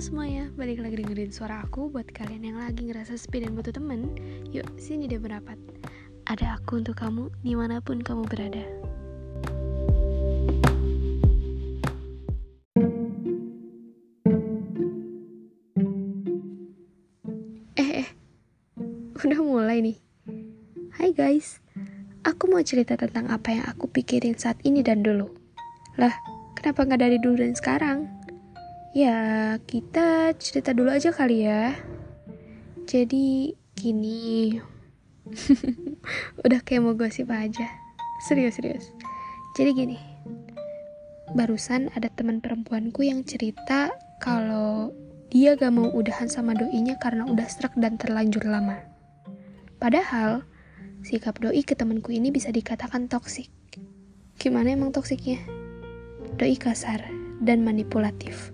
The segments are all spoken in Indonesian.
semuanya, balik lagi dengerin suara aku buat kalian yang lagi ngerasa sepi dan butuh temen. Yuk, sini deh berapat Ada aku untuk kamu di mana pun kamu berada. Eh, eh, udah mulai nih. Hai guys, aku mau cerita tentang apa yang aku pikirin saat ini dan dulu. Lah, kenapa nggak dari dulu dan sekarang? Ya, kita cerita dulu aja kali ya. Jadi, gini. Udah kayak mau gosip aja. Serius, serius. Jadi gini. Barusan ada teman perempuanku yang cerita kalau dia gak mau udahan sama doinya karena udah serak dan terlanjur lama. Padahal, sikap doi ke temanku ini bisa dikatakan toksik. Gimana emang toksiknya? Doi kasar dan manipulatif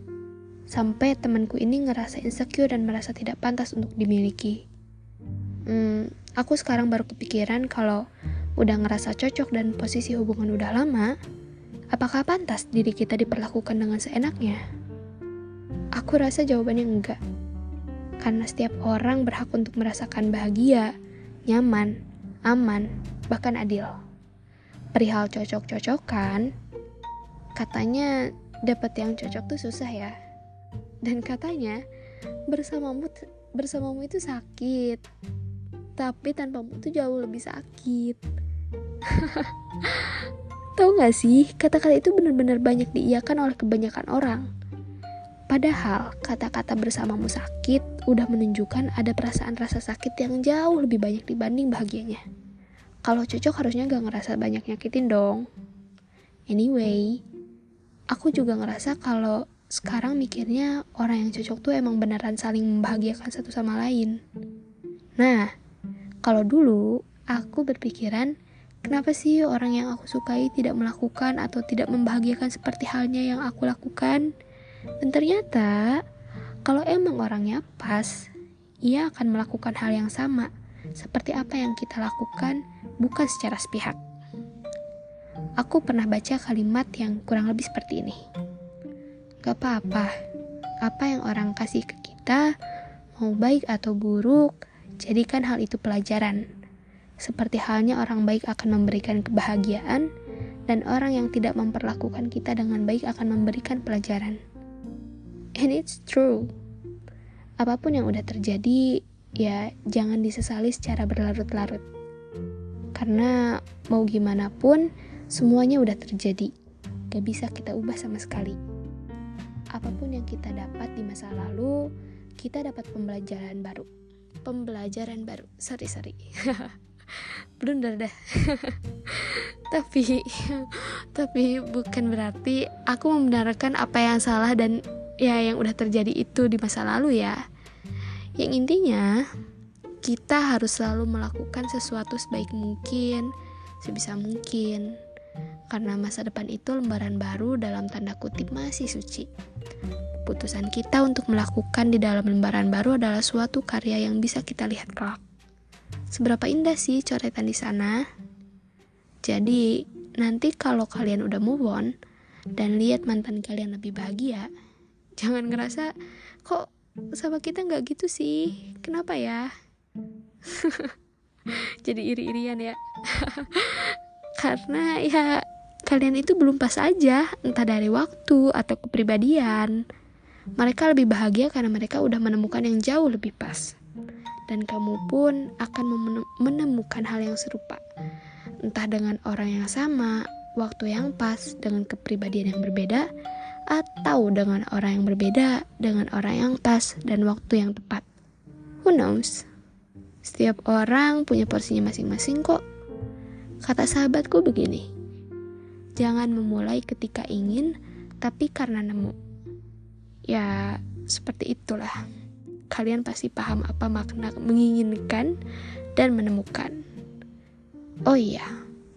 sampai temanku ini ngerasa insecure dan merasa tidak pantas untuk dimiliki. Hmm, aku sekarang baru kepikiran kalau udah ngerasa cocok dan posisi hubungan udah lama, apakah pantas diri kita diperlakukan dengan seenaknya? Aku rasa jawabannya enggak. Karena setiap orang berhak untuk merasakan bahagia, nyaman, aman, bahkan adil. Perihal cocok-cocokan, katanya dapat yang cocok tuh susah ya dan katanya bersamamu bersamamu itu sakit tapi tanpamu itu jauh lebih sakit tahu nggak sih kata-kata itu benar-benar banyak diiakan oleh kebanyakan orang Padahal kata-kata bersamamu sakit udah menunjukkan ada perasaan rasa sakit yang jauh lebih banyak dibanding bahagianya. Kalau cocok harusnya gak ngerasa banyak nyakitin dong. Anyway, aku juga ngerasa kalau sekarang mikirnya orang yang cocok tuh emang beneran saling membahagiakan satu sama lain. Nah, kalau dulu aku berpikiran, kenapa sih orang yang aku sukai tidak melakukan atau tidak membahagiakan seperti halnya yang aku lakukan? Dan ternyata, kalau emang orangnya pas, ia akan melakukan hal yang sama, seperti apa yang kita lakukan, bukan secara sepihak. Aku pernah baca kalimat yang kurang lebih seperti ini. Gak apa-apa, apa yang orang kasih ke kita, mau baik atau buruk, jadikan hal itu pelajaran. Seperti halnya orang baik akan memberikan kebahagiaan, dan orang yang tidak memperlakukan kita dengan baik akan memberikan pelajaran. And it's true. Apa pun yang udah terjadi, ya jangan disesali secara berlarut-larut. Karena mau gimana pun, semuanya udah terjadi. Gak bisa kita ubah sama sekali apa pun yang kita dapat di masa lalu, kita dapat pembelajaran baru. Pembelajaran baru. Sorry, sorry. Blunder dah. tapi tapi bukan berarti aku membenarkan apa yang salah dan ya yang udah terjadi itu di masa lalu ya. Yang intinya kita harus selalu melakukan sesuatu sebaik mungkin, sebisa mungkin. Karena masa depan itu lembaran baru dalam tanda kutip masih suci. Keputusan kita untuk melakukan di dalam lembaran baru adalah suatu karya yang bisa kita lihat kelak. Seberapa indah sih coretan di sana? Jadi, nanti kalau kalian udah move on dan lihat mantan kalian lebih bahagia, jangan ngerasa kok sama kita nggak gitu sih. Kenapa ya? Jadi iri-irian ya. Karena ya kalian itu belum pas aja, entah dari waktu atau kepribadian. Mereka lebih bahagia karena mereka udah menemukan yang jauh lebih pas. Dan kamu pun akan menemukan hal yang serupa. Entah dengan orang yang sama, waktu yang pas, dengan kepribadian yang berbeda, atau dengan orang yang berbeda, dengan orang yang pas, dan waktu yang tepat. Who knows? Setiap orang punya porsinya masing-masing kok. Kata sahabatku begini, Jangan memulai ketika ingin, tapi karena nemu. Ya, seperti itulah. Kalian pasti paham apa makna menginginkan dan menemukan. Oh iya,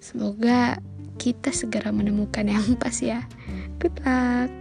semoga kita segera menemukan yang pas ya. Good luck.